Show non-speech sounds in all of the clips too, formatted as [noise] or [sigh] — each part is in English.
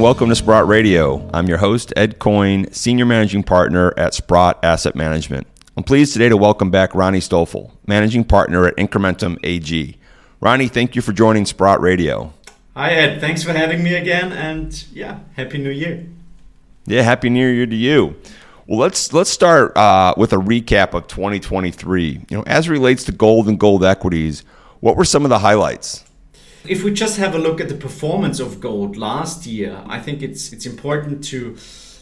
And welcome to Sprott Radio. I'm your host, Ed Coyne, Senior Managing Partner at Sprott Asset Management. I'm pleased today to welcome back Ronni Stoeferle, Managing Partner at Incrementum AG. Ronnie, thank you for joining Sprott Radio. Hi, Ed. Thanks for having me again, and yeah, Happy New Year. Yeah, Happy New Year to you. Well, let's let's start uh, with a recap of 2023. You know, as relates to gold and gold equities, what were some of the highlights? If we just have a look at the performance of gold last year, I think it's it's important to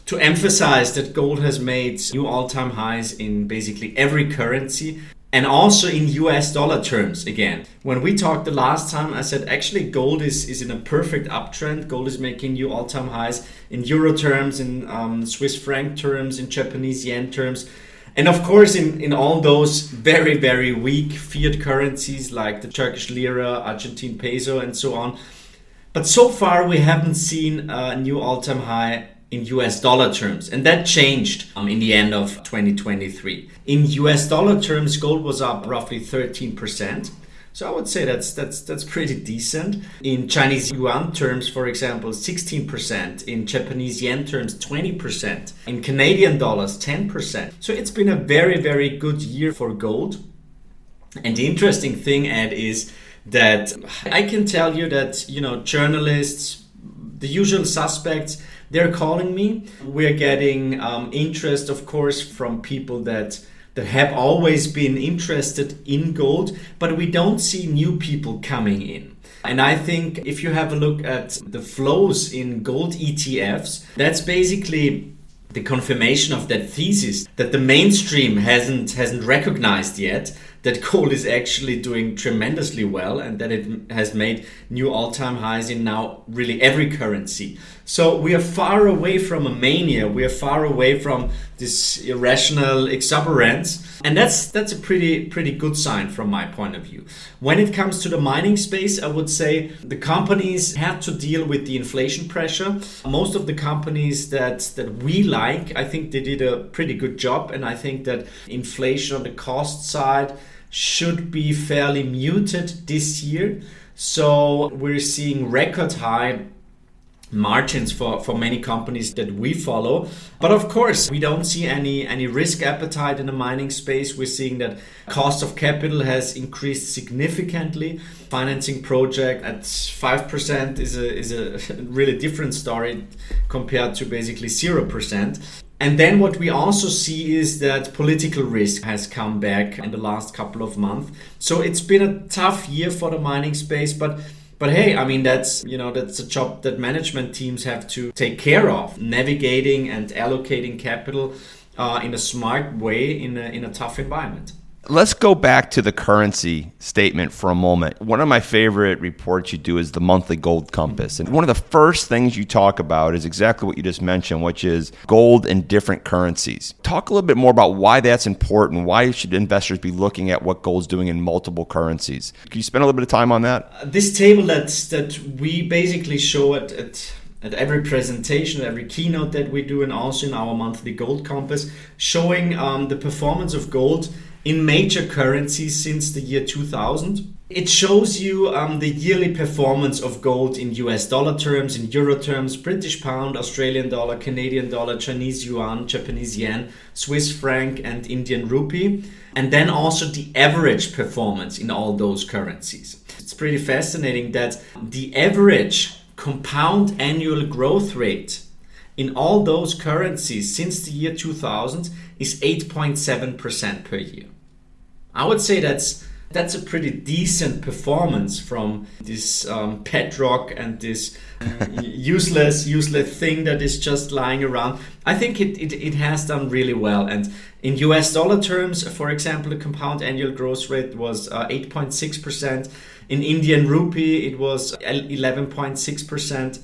to emphasize that gold has made new all-time highs in basically every currency and also in US dollar terms again. When we talked the last time, I said actually gold is, is in a perfect uptrend. Gold is making new all time highs in euro terms, in um, Swiss franc terms, in Japanese yen terms. And of course, in, in all those very, very weak fiat currencies like the Turkish lira, Argentine peso, and so on. But so far, we haven't seen a new all time high in US dollar terms. And that changed um, in the end of 2023. In US dollar terms, gold was up roughly 13%. So I would say that's that's that's pretty decent. In Chinese yuan terms, for example, 16%. In Japanese yen terms, 20%. In Canadian dollars, 10%. So it's been a very very good year for gold. And the interesting thing, Ed, is that I can tell you that you know journalists, the usual suspects, they're calling me. We're getting um, interest, of course, from people that that have always been interested in gold, but we don't see new people coming in. And I think if you have a look at the flows in gold ETFs, that's basically the confirmation of that thesis that the mainstream hasn't hasn't recognized yet that gold is actually doing tremendously well and that it has made new all-time highs in now really every currency. So we are far away from a mania. We are far away from this irrational exuberance, and that's that's a pretty pretty good sign from my point of view. When it comes to the mining space, I would say the companies had to deal with the inflation pressure. Most of the companies that that we like, I think they did a pretty good job, and I think that inflation on the cost side should be fairly muted this year. So we're seeing record high margins for, for many companies that we follow. But of course, we don't see any any risk appetite in the mining space. We're seeing that cost of capital has increased significantly. Financing project at 5% is a is a [laughs] really different story compared to basically 0%. And then what we also see is that political risk has come back in the last couple of months. So it's been a tough year for the mining space, but but hey, I mean that's you know that's a job that management teams have to take care of, navigating and allocating capital uh, in a smart way in a, in a tough environment. Let's go back to the currency statement for a moment. One of my favorite reports you do is the monthly gold compass. And one of the first things you talk about is exactly what you just mentioned, which is gold in different currencies. Talk a little bit more about why that's important. Why should investors be looking at what gold's doing in multiple currencies? Can you spend a little bit of time on that? Uh, this table that, that we basically show at, at at every presentation, every keynote that we do, and also in our monthly gold compass, showing um, the performance of gold in major currencies since the year 2000. It shows you um, the yearly performance of gold in US dollar terms, in euro terms, British pound, Australian dollar, Canadian dollar, Chinese yuan, Japanese yen, Swiss franc, and Indian rupee. And then also the average performance in all those currencies. It's pretty fascinating that the average compound annual growth rate in all those currencies since the year 2000 is 8.7% per year. I would say that's that's a pretty decent performance from this um, rock and this [laughs] useless useless thing that is just lying around. I think it, it, it has done really well. And in US dollar terms, for example, the compound annual growth rate was uh, 8.6%. In Indian rupee, it was 11.6%.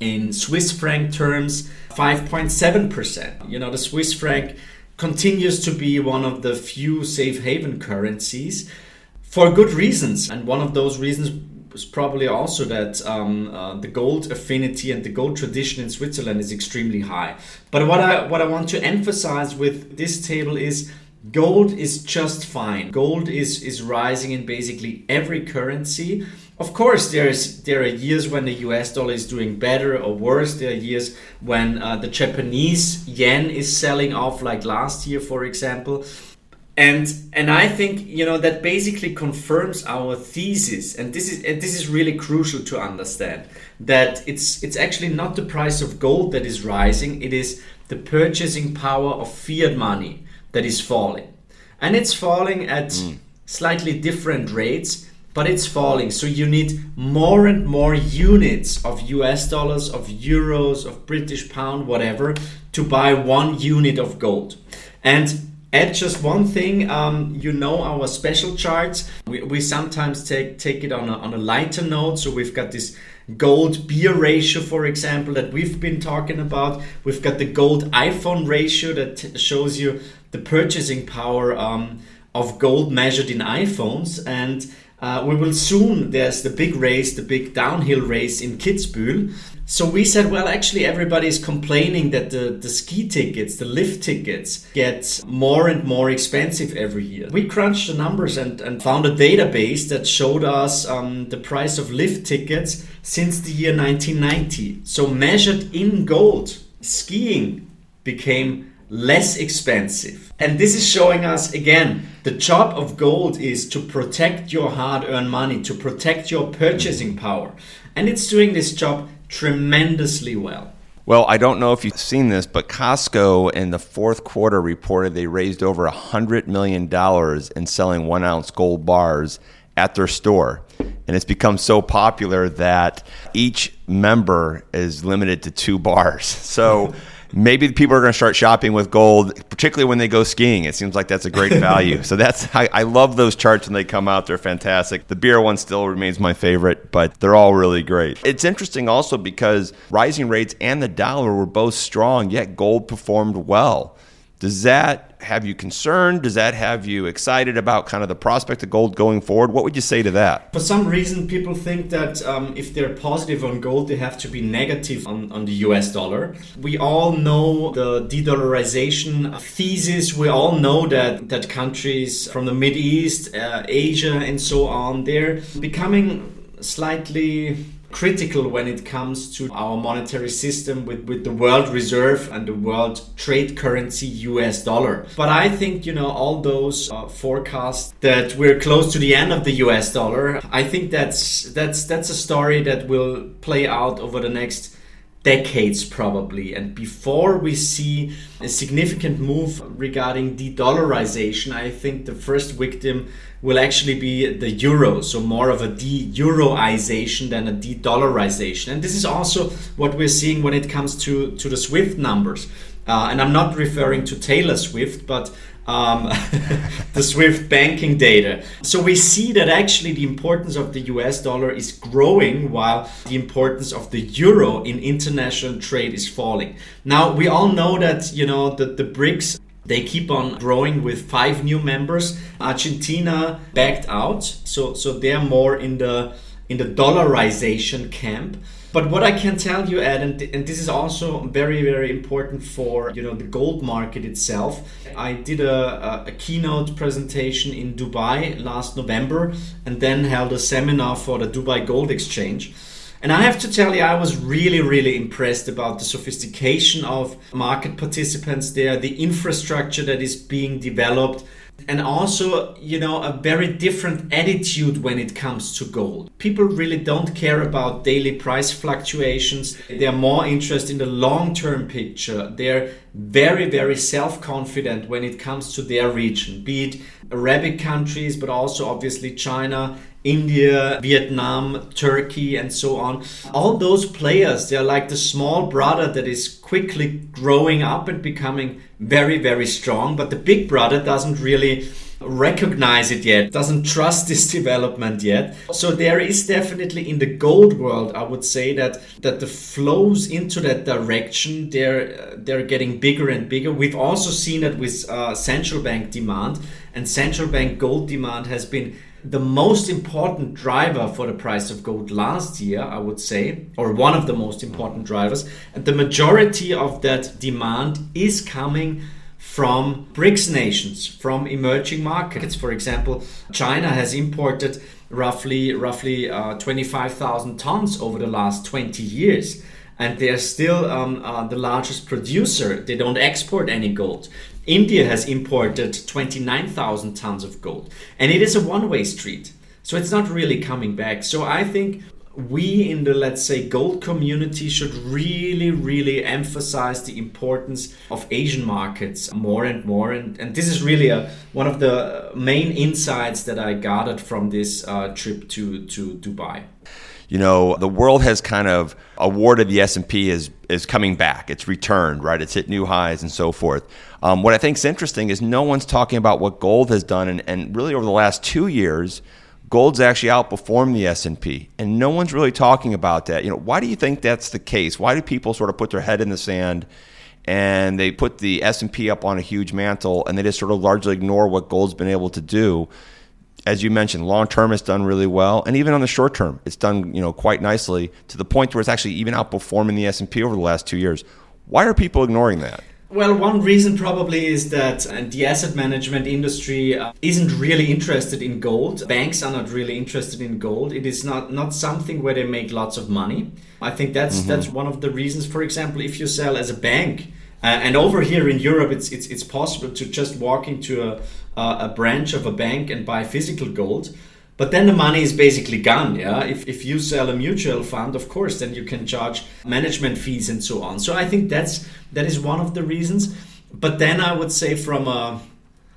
In Swiss franc terms, 5.7%. You know, the Swiss franc continues to be one of the few safe haven currencies for good reasons. And one of those reasons was probably also that um, uh, the gold affinity and the gold tradition in Switzerland is extremely high. But what I what I want to emphasize with this table is gold is just fine. Gold is is rising in basically every currency. Of course, there's there are years when the U.S. dollar is doing better or worse. There are years when uh, the Japanese yen is selling off, like last year, for example. And and I think you know that basically confirms our thesis, and this is and this is really crucial to understand that it's it's actually not the price of gold that is rising; it is the purchasing power of fiat money that is falling, and it's falling at mm. slightly different rates but it's falling. So you need more and more units of US dollars, of euros, of British pound, whatever, to buy one unit of gold. And add just one thing um, you know our special charts we, we sometimes take take it on a, on a lighter note so we've got this gold beer ratio for example that we've been talking about we've got the gold iphone ratio that shows you the purchasing power um, of gold measured in iphones and uh, we will soon, there's the big race, the big downhill race in Kitzbühel. So we said, well, actually, everybody is complaining that the, the ski tickets, the lift tickets, get more and more expensive every year. We crunched the numbers and, and found a database that showed us um, the price of lift tickets since the year 1990. So measured in gold, skiing became less expensive. And this is showing us again the job of gold is to protect your hard earned money, to protect your purchasing power. And it's doing this job tremendously well. Well, I don't know if you've seen this, but Costco in the fourth quarter reported they raised over $100 million in selling one ounce gold bars at their store. And it's become so popular that each member is limited to two bars. [laughs] So maybe people are going to start shopping with gold, particularly when they go skiing. It seems like that's a great [laughs] value. so that's I, I, love those charts when they come out. They're fantastic. The beer one still remains my favorite, but they're all really great. It's interesting also because rising rates and the dollar were both strong, yet gold performed well. Does that have you concerned? Does that have you excited about kind of the prospect of gold going forward? What would you say to that? For some reason, people think that um, if they're positive on gold, they have to be negative on, on the US dollar. We all know the de dollarization thesis. We all know that, that countries from the Mid East, uh, Asia, and so on, they're becoming slightly critical when it comes to our monetary system with, with the world reserve and the world trade currency US dollar. But I think, you know, all those uh, forecasts that we're close to the end of the US dollar, I think that's that's that's a story that will play out over the next decades probably and before we see a significant move regarding de-dollarization i think the first victim will actually be the euro so more of a de-euroization than a de-dollarization and this is also what we're seeing when it comes to to the swift numbers uh, and i'm not referring to taylor swift but um, [laughs] the SWIFT banking data. So we see that actually the importance of the US dollar is growing while the importance of the euro in international trade is falling. Now we all know that you know that the BRICS they keep on growing with five new members. Argentina backed out, so so they're more in the in the dollarization camp. But what I can tell you, Ed, and, and this is also very, very important for you know the gold market itself. I did a, a, a keynote presentation in Dubai last November, and then held a seminar for the Dubai Gold Exchange. And I have to tell you, I was really, really impressed about the sophistication of market participants there, the infrastructure that is being developed and also you know a very different attitude when it comes to gold. People really don't care about daily price fluctuations. They're more interested in the long-term picture. They're very very self-confident when it comes to their region be it arabic countries but also obviously china India, Vietnam, Turkey, and so on. All those players, they're like the small brother that is quickly growing up and becoming very, very strong. But the big brother doesn't really recognize it yet, doesn't trust this [laughs] development yet. So there is definitely in the gold world, I would say that that the flows into that direction they're they're getting bigger and bigger. We've also seen it with uh, central bank demand, and central bank gold demand has been the most important driver for the price of gold last year, I would say, or one of the most important drivers. And the majority of that demand is coming from BRICS nations, from emerging markets. For example, China has imported roughly roughly uh, 25,000 tons over the last 20 years. And they're still um, uh, the largest producer. They don't export any gold. India has imported 29,000 tons of gold. And it is a one way street. So it's not really coming back. So I think we in the let's say gold community should really really emphasize the importance of asian markets more and more and, and this is really a, one of the main insights that i gathered from this uh, trip to, to dubai you know the world has kind of awarded the s&p is as coming back it's returned right it's hit new highs and so forth um, what i think is interesting is no one's talking about what gold has done and, and really over the last two years gold's actually outperformed the S&P and no one's really talking about that. You know, why do you think that's the case? Why do people sort of put their head in the sand and they put the S&P up on a huge mantle and they just sort of largely ignore what gold's been able to do? As you mentioned, long term it's done really well, and even on the short term, it's done you know quite nicely to the point where it's actually even outperforming the S and P over the last two years. Why are people ignoring that? Well, one reason probably is that uh, the asset management industry uh, isn't really interested in gold. Banks are not really interested in gold. It is not, not something where they make lots of money. I think that's mm-hmm. that's one of the reasons. For example, if you sell as a bank, and over here in Europe, it's it's, it's possible to just walk into a, a branch of a bank and buy physical gold. But then the money is basically gone. Yeah, if, if you sell a mutual fund, of course, then you can charge management fees and so on. So I think that's that is one of the reasons. But then I would say from a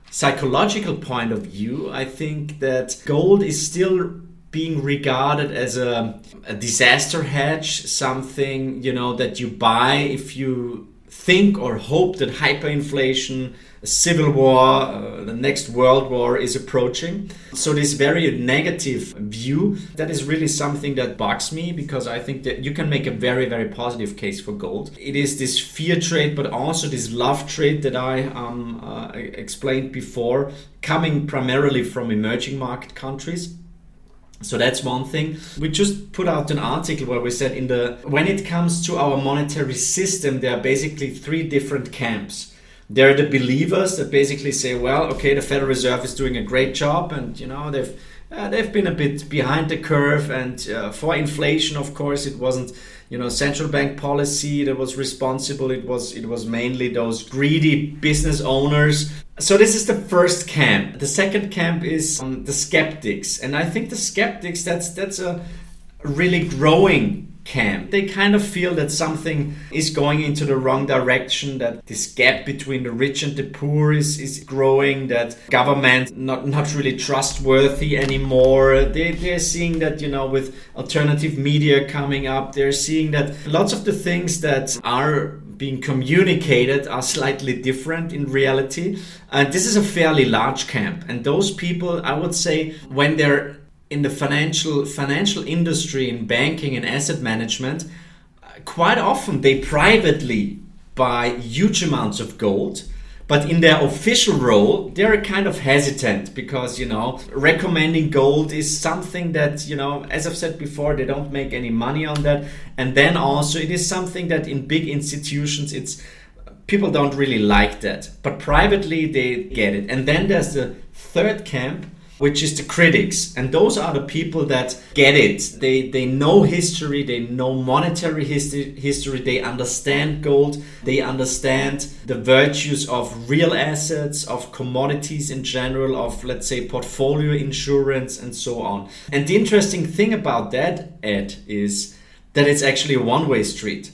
psychological point of view, I think that gold is still being regarded as a, a disaster hedge, something you know that you buy if you think or hope that hyperinflation a civil war, uh, the next world war is approaching. So, this very negative view, that is really something that bugs me because I think that you can make a very, very positive case for gold. It is this fear trade, but also this love trade that I um, uh, explained before, coming primarily from emerging market countries. So that's one thing. We just put out an article where we said in the when it comes to our monetary system, there are basically three different camps There are the believers that basically say, well, okay, the Federal Reserve is doing a great job, and you know they've uh, they've been a bit behind the curve, and uh, for inflation, of course, it wasn't you know central bank policy that was responsible. It was it was mainly those greedy business owners. So this is the first camp. The second camp is um, the skeptics, and I think the skeptics that's that's a really growing camp. They kind of feel that something is going into the wrong direction, that this gap between the rich and the poor is, is growing, that government not, not really trustworthy anymore. They, they're seeing that, you know, with alternative media coming up, they're seeing that lots of the things that are being communicated are slightly different in reality. And this is a fairly large camp. And those people, I would say, when they're in the financial financial industry in banking and asset management quite often they privately buy huge amounts of gold but in their official role they're kind of hesitant because you know recommending gold is something that you know as i've said before they don't make any money on that. And then also it is something that in big institutions it's people don't really like that. But privately they get it. And then there's the third camp which is the critics. And those are the people that get it. They, they know history, they know monetary history, history, they understand gold, they understand the virtues of real assets, of commodities in general, of, let's say, portfolio insurance, and so on. And the interesting thing about that, Ed, is that it's actually a one way street.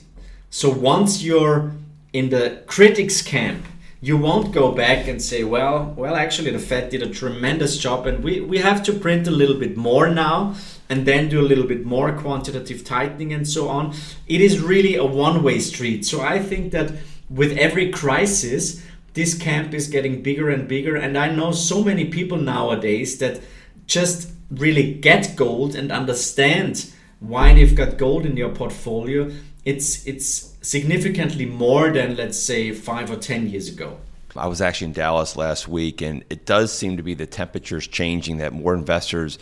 So once you're in the critics camp, you won't go back and say, well, well, actually, the Fed did a tremendous job, and we, we have to print a little bit more now, and then do a little bit more quantitative tightening and so on. It is really a one way street. So I think that with every crisis, this camp is getting bigger and bigger, and I know so many people nowadays that just really get gold and understand why they've got gold in your portfolio. It's it's significantly more than, let's say, five or 10 years ago. I was actually in Dallas last week, and it does seem to be the temperatures changing that more investors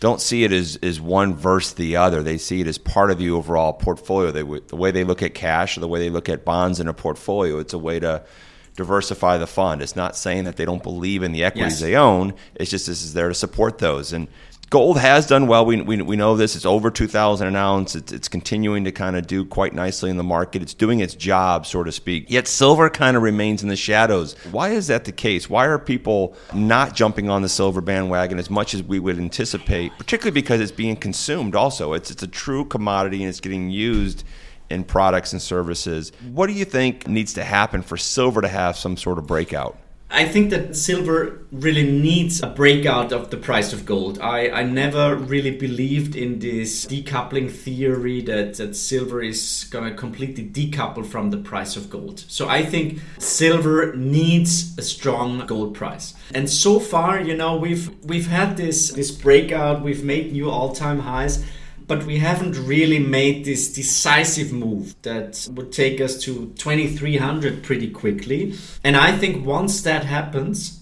don't see it as, as one versus the other. They see it as part of the overall portfolio. They, the way they look at cash or the way they look at bonds in a portfolio, it's a way to diversify the fund. It's not saying that they don't believe in the equities Yes. they own. It's just this is there to support those. And gold has done well. We, we, we know this. It's over 2,000 an ounce. It's, it's continuing to kind of do quite nicely in the market. It's doing its job, so to speak. Yet silver kind of remains in the shadows. Why is that the case? Why are people not jumping on the silver bandwagon as much as we would anticipate, particularly because it's being consumed also? It's, it's a true commodity and it's getting used in products and services. What do you think needs to happen for silver to have some sort of breakout? I think that silver really needs a breakout of the price of gold. I, I never really believed in this decoupling theory that, that silver is going to completely decouple from the price of gold. So I think silver needs a strong gold price. And so far, you know, we've we've had this this breakout, we've made new all-time highs but we haven't really made this decisive move that would take us to 2300 pretty quickly. And I think once that happens,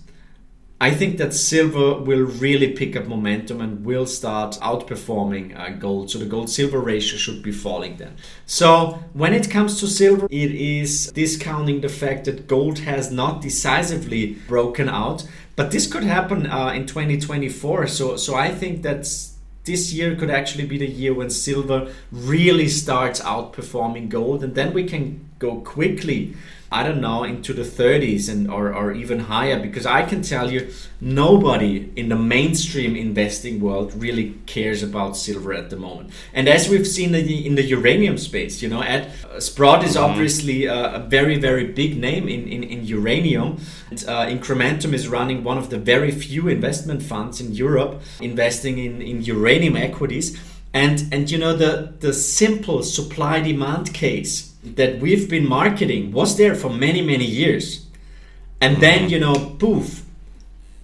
I think that silver will really pick up momentum and will start outperforming uh, gold. So the gold silver ratio should be falling then. So when it comes to silver, it is discounting the fact that gold has not decisively broken out. But this could happen uh, in 2024. So, so I think that's this year could actually be the year when silver really starts outperforming gold and then we can go quickly i don't know into the 30s and or, or even higher because i can tell you nobody in the mainstream investing world really cares about silver at the moment. And as we've seen in the, in the uranium space you know ed uh, sprott is obviously a, a very very big name in, in, in uranium. And, uh, incrementum is running one of the very few investment funds in europe investing in, in uranium equities. And and you know the the simple supply demand case that we've been marketing was there for many many years and then you know poof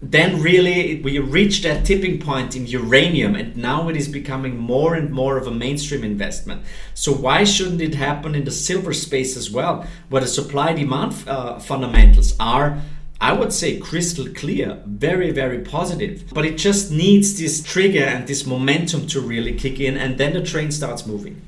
then really we reached that tipping point in uranium and now it is becoming more and more of a mainstream investment so why shouldn't it happen in the silver space as well where the supply demand uh, fundamentals are I would say crystal clear, very, very positive. But it just needs this trigger and this momentum to really kick in, and then the train starts moving.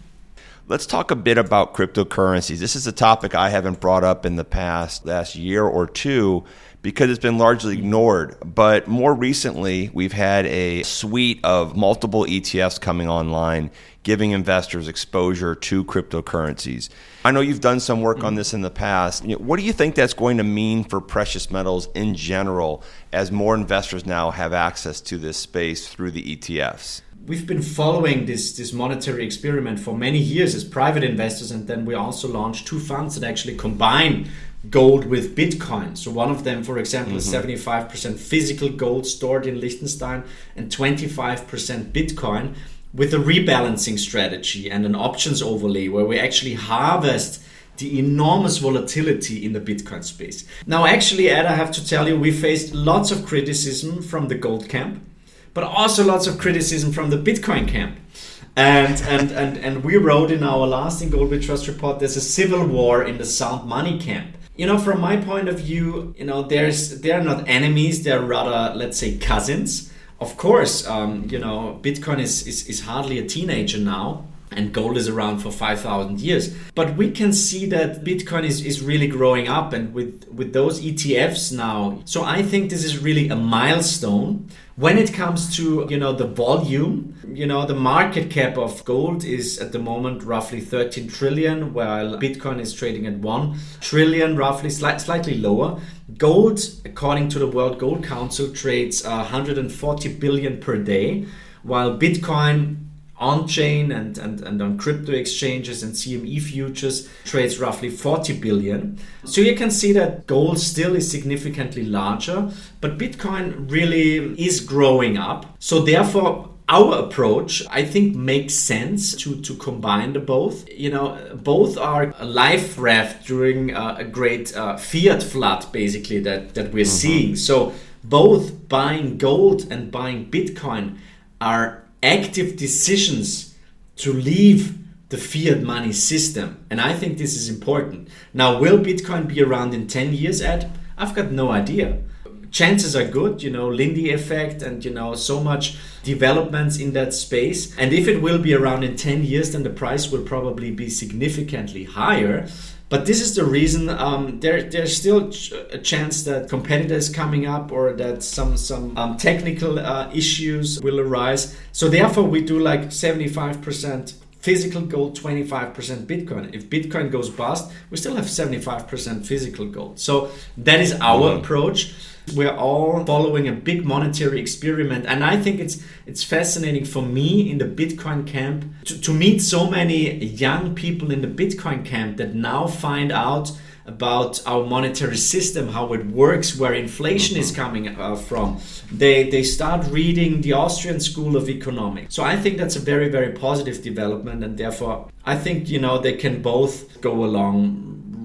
Let's talk a bit about cryptocurrencies. This is a topic I haven't brought up in the past last year or two because it's been largely ignored. But more recently, we've had a suite of multiple ETFs coming online, giving investors exposure to cryptocurrencies. I know you've done some work on this in the past. What do you think that's going to mean for precious metals in general as more investors now have access to this space through the ETFs? We've been following this this monetary experiment for many years as private investors and then we also launched two funds that actually combine gold with bitcoin so one of them for example mm-hmm. is 75% physical gold stored in liechtenstein and 25% bitcoin with a rebalancing strategy and an options overlay where we actually harvest the enormous volatility in the Bitcoin space. Now, actually, Ed, I have to tell you, we faced lots of criticism from the gold camp but also lots of criticism from the Bitcoin camp. And, and, and, and we wrote in our last in Gold Trust report there's a civil war in the sound money camp. You know, from my point of view, you know, there's they're not enemies, they're rather, let's say, cousins. Of course, um, you know, Bitcoin is, is, is hardly a teenager now and gold is around for 5000 years. But we can see that bitcoin is, is really growing up and with with those etfs now. So i think this is really a milestone. When it comes to you know the volume you know the market cap of gold is at the moment roughly 13 trillion while bitcoin is trading at 1 trillion roughly slight, slightly lower. Gold according to the world gold council trades uh, 140 billion per day while bitcoin on chain and, and, and on crypto exchanges and CME futures trades roughly 40 billion. So you can see that gold still is significantly larger, but Bitcoin really is growing up. So therefore, our approach i think makes sense to to combine the both you know both are a life raft during uh, a great uh, fiat flood basically that that we're mm-hmm. seeing so both buying gold and buying bitcoin are active decisions to leave the fiat money system. And I think this is important. Now, will Bitcoin be around in 10 years, Ed? I've got no idea. Chances are good, you know, Lindy effect and, you know, so much developments in that space. And if it will be around in 10 years, then the price will probably be significantly higher. But this is the reason um, there, there's still a chance that competitors coming up or that some some um, technical uh, issues will arise. So therefore, we do like 75% physical gold, 25% Bitcoin. If Bitcoin goes bust, we still have 75% physical gold. So that is our mm-hmm. approach we're all following a big monetary experiment and i think it's it's fascinating for me in the bitcoin camp to, to meet so many young people in the bitcoin camp that now find out about our monetary system, how it works, where inflation is mm-hmm. coming uh, from. They they start reading the Austrian School of Economics. So I think that's a very very positive development, and therefore I think you know they can both go along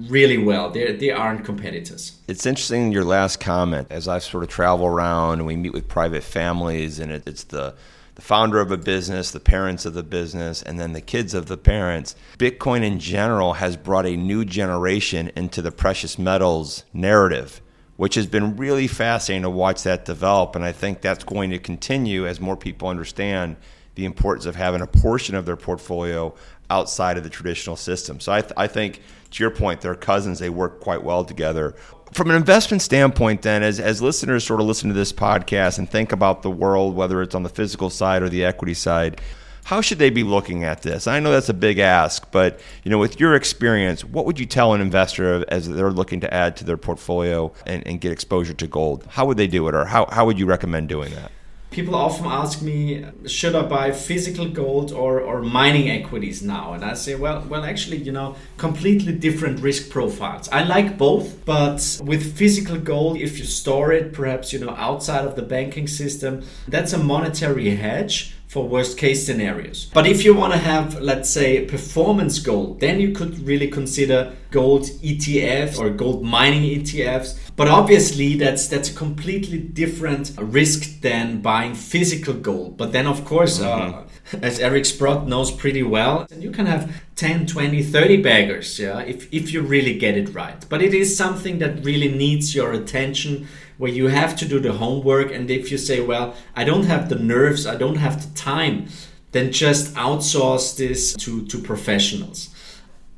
really well. They they aren't competitors. It's interesting your last comment. As I sort of travel around and we meet with private families, and it, it's the the founder of a business, the parents of the business, and then the kids of the parents. Bitcoin in general has brought a new generation into the precious metals narrative, which has been really fascinating to watch that develop. And I think that's going to continue as more people understand the importance of having a portion of their portfolio outside of the traditional system. So I, th- I think to your point, they're cousins. They work quite well together. From an investment standpoint, then, as, as listeners sort of listen to this podcast and think about the world, whether it's on the physical side or the equity side, how should they be looking at this? I know that's a big ask, but you know, with your experience, what would you tell an investor as they're looking to add to their portfolio and, and get exposure to gold? How would they do it, or how, how would you recommend doing that? People often ask me should i buy physical gold or, or mining equities now? And i say well well actually you know completely different risk profiles. I like both but with physical gold if you store it perhaps you know outside of the banking system that's a monetary hedge for worst case scenarios. But if you want to have, let's say, performance gold, then you could really consider gold ETFs or gold mining ETFs. But obviously, that's that's a completely different risk than buying physical gold. But then, of course, uh, mm-hmm. uh, as Eric Sprott knows pretty well, you can have 10, 20, 30 baggers, yeah, if, if you really get it right. But it is something that really needs your attention where you have to do the homework. And if you say, well, I don't have the nerves, I don't have the time, then just outsource this to, to professionals.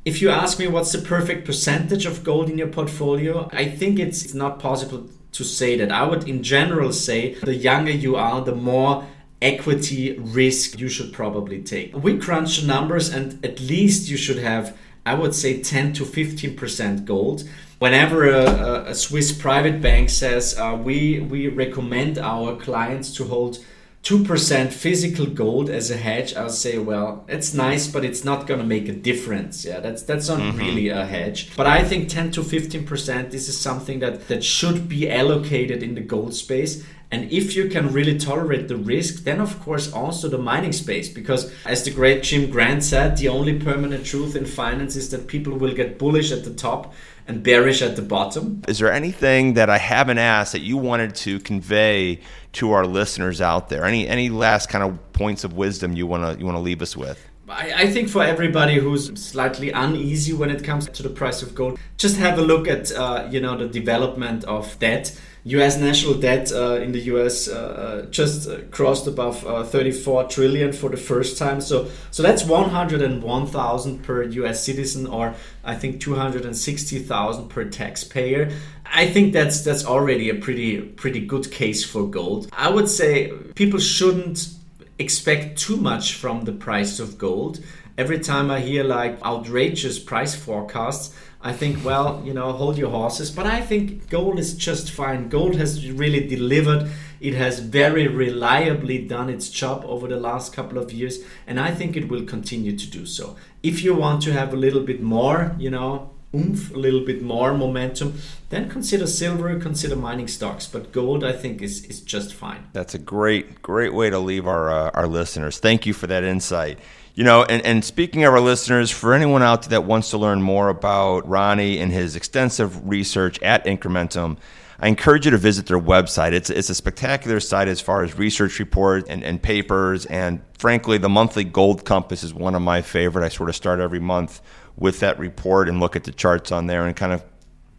If you ask me what's the perfect percentage of gold in your portfolio, I think it's not possible to say that. I would, in general, say the younger you are, the more equity risk you should probably take. We crunch the numbers, and at least you should have, I would say, 10 to 15% gold whenever a, a, Swiss private bank says uh, we we recommend our clients to hold 2% physical gold as a hedge i'll say well it's nice but it's not going to make a difference. Yeah that's that's not mm-hmm. really a hedge. But i think 10 to 15% this is something that that should be allocated in the gold space and if you can really tolerate the risk, then of course also the mining space. Because as the great Jim Grant said, the only permanent truth in finance is that people will get bullish at the top and bearish at the bottom. Is there anything that I haven't asked that you wanted to convey to our listeners out there? Any any last kind of points of wisdom you want to you want to leave us with? I, I think for everybody who's slightly uneasy when it comes to the price of gold, just have a look at uh, you know the development of debt U.S. national debt uh, in the U.S. Uh, uh, just uh, crossed above uh, 34 trillion for the first time. So, so that's 101,000 per U.S. citizen, or I think 260,000 per taxpayer. I think that's that's already a pretty pretty good case for gold. I would say people shouldn't expect too much from the price of gold. Every time I hear like outrageous price forecasts I think, well, you know, hold your horses. But I think gold is just fine. Gold has really delivered. It has very reliably done its job over the last couple of years, and I think it will continue to do so. If you want to have a little bit more, you know, oomph, a little bit more momentum, then consider silver, consider mining stocks. But gold, I think, is, is just fine. That's a great, great way to leave our, uh, our listeners. Thank you for that insight. You know, and, and speaking of our listeners, for anyone out there that wants to learn more about Ronni and his extensive research at Incrementum, I encourage you to visit their website. It's, it's a spectacular site as far as research reports and, and papers. And frankly, the monthly Gold Compass is one of my favorite. I sort of start every month with that report and look at the charts on there and kind of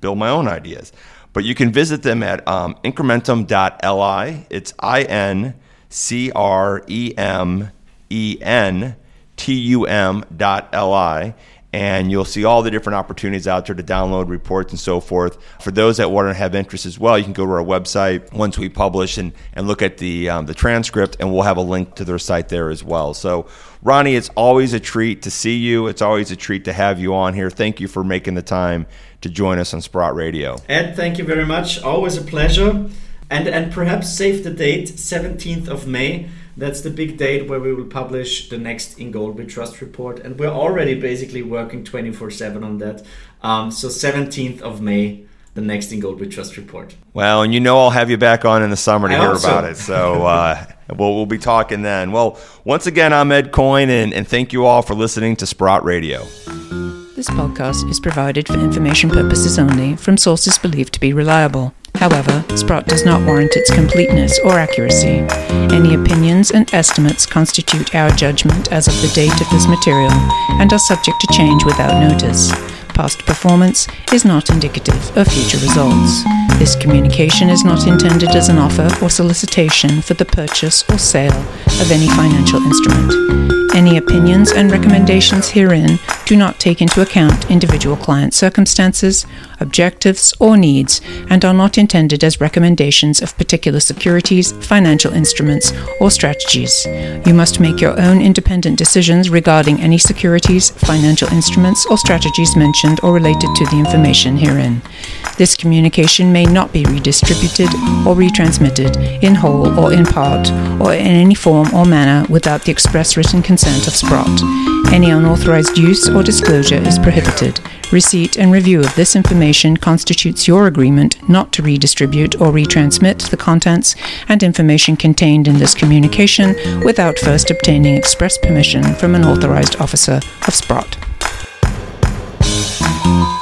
build my own ideas. But you can visit them at um, incrementum.li. It's I N C R E M E N tum.li. and you'll see all the different opportunities out there to download reports and so forth. For those that want to have interest as well, you can go to our website once we publish and, and look at the um, the transcript, and we'll have a link to their site there as well. So, Ronni, it's always a treat to see you. It's always a treat to have you on here. Thank you for making the time to join us on Sprott Radio. Ed, thank you very much. Always a pleasure. And and perhaps save the date, 17th of May that's the big date where we will publish the next In Gold We Trust report. And we're already basically working 24 7 on that. Um, so, 17th of May, the next In Gold We Trust report. Well, and you know I'll have you back on in the summer to I hear about it. So, uh, [laughs] we'll, we'll be talking then. Well, once again, I'm Ed Coyne, and, and thank you all for listening to Sprott Radio. This podcast is provided for information purposes only from sources believed to be reliable. However, Sprott does not warrant its completeness or accuracy. Any opinions and estimates constitute our judgment as of the date of this material and are subject to change without notice. Past performance is not indicative of future results. This communication is not intended as an offer or solicitation for the purchase or sale of any financial instrument. Any opinions and recommendations herein do not take into account individual client circumstances, objectives, or needs, and are not intended as recommendations of particular securities, financial instruments, or strategies. You must make your own independent decisions regarding any securities, financial instruments, or strategies mentioned or related to the information herein. This communication may not be redistributed or retransmitted in whole or in part, or in any form or manner without the express written consent of Sprott. Any unauthorized use or disclosure is prohibited. Receipt and review of this information constitutes your agreement not to redistribute or retransmit the contents and information contained in this communication without first obtaining express permission from an authorized officer of Sprott. Thank you.